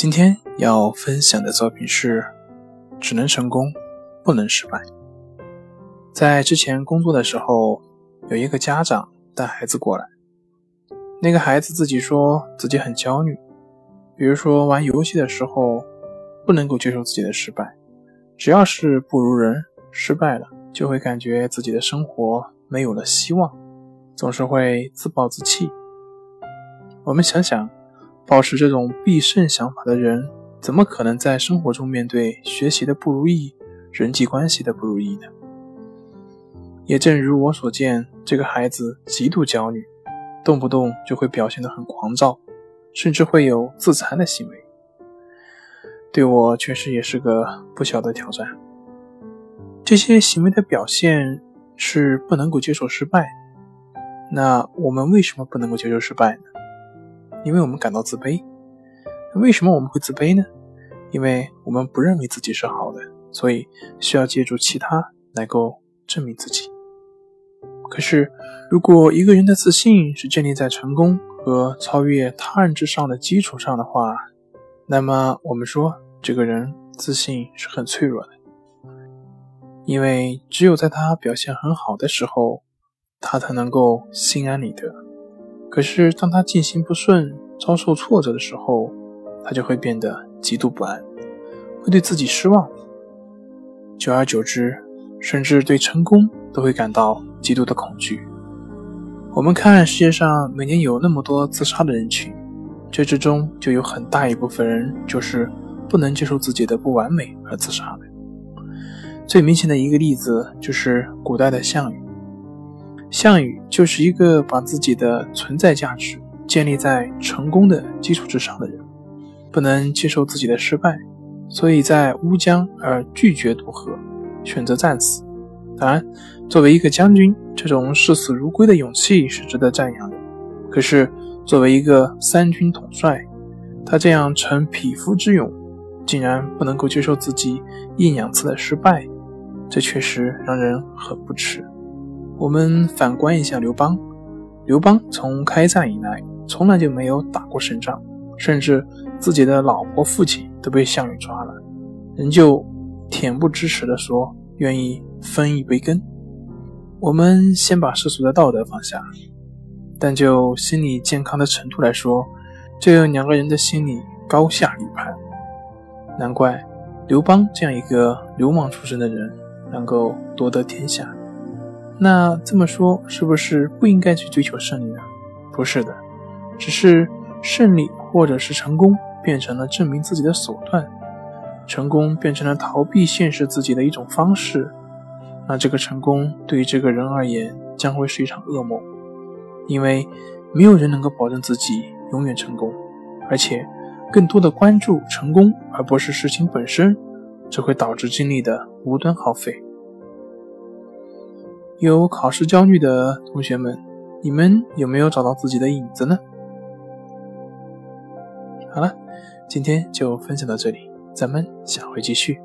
今天要分享的作品是：只能成功，不能失败。在之前工作的时候，有一个家长带孩子过来，那个孩子自己说自己很焦虑，比如说玩游戏的时候不能够接受自己的失败，只要是不如人、失败了，就会感觉自己的生活没有了希望，总是会自暴自弃。我们想想。保持这种必胜想法的人，怎么可能在生活中面对学习的不如意、人际关系的不如意呢？也正如我所见，这个孩子极度焦虑，动不动就会表现得很狂躁，甚至会有自残的行为。对我确实也是个不小的挑战。这些行为的表现是不能够接受失败。那我们为什么不能够接受失败呢？因为我们感到自卑，为什么我们会自卑呢？因为我们不认为自己是好的，所以需要借助其他来够证明自己。可是，如果一个人的自信是建立在成功和超越他人之上的基础上的话，那么我们说这个人自信是很脆弱的，因为只有在他表现很好的时候，他才能够心安理得。可是，当他进行不顺、遭受挫折的时候，他就会变得极度不安，会对自己失望。久而久之，甚至对成功都会感到极度的恐惧。我们看世界上每年有那么多自杀的人群，这之中就有很大一部分人就是不能接受自己的不完美而自杀的。最明显的一个例子就是古代的项羽。项羽就是一个把自己的存在价值建立在成功的基础之上的人，不能接受自己的失败，所以在乌江而拒绝渡河，选择战死。当然，作为一个将军，这种视死如归的勇气是值得赞扬的。可是，作为一个三军统帅，他这样逞匹夫之勇，竟然不能够接受自己一两次的失败，这确实让人很不齿。我们反观一下刘邦，刘邦从开战以来，从来就没有打过胜仗，甚至自己的老婆、父亲都被项羽抓了，仍旧恬不知耻地说愿意分一杯羹。我们先把世俗的道德放下，但就心理健康的程度来说，这两个人的心理高下立判。难怪刘邦这样一个流氓出身的人能够夺得天下。那这么说，是不是不应该去追求胜利呢？不是的，只是胜利或者是成功变成了证明自己的手段，成功变成了逃避现实自己的一种方式。那这个成功对于这个人而言将会是一场噩梦，因为没有人能够保证自己永远成功，而且更多的关注成功而不是事情本身，这会导致精力的无端耗费。有考试焦虑的同学们，你们有没有找到自己的影子呢？好了，今天就分享到这里，咱们下回继续。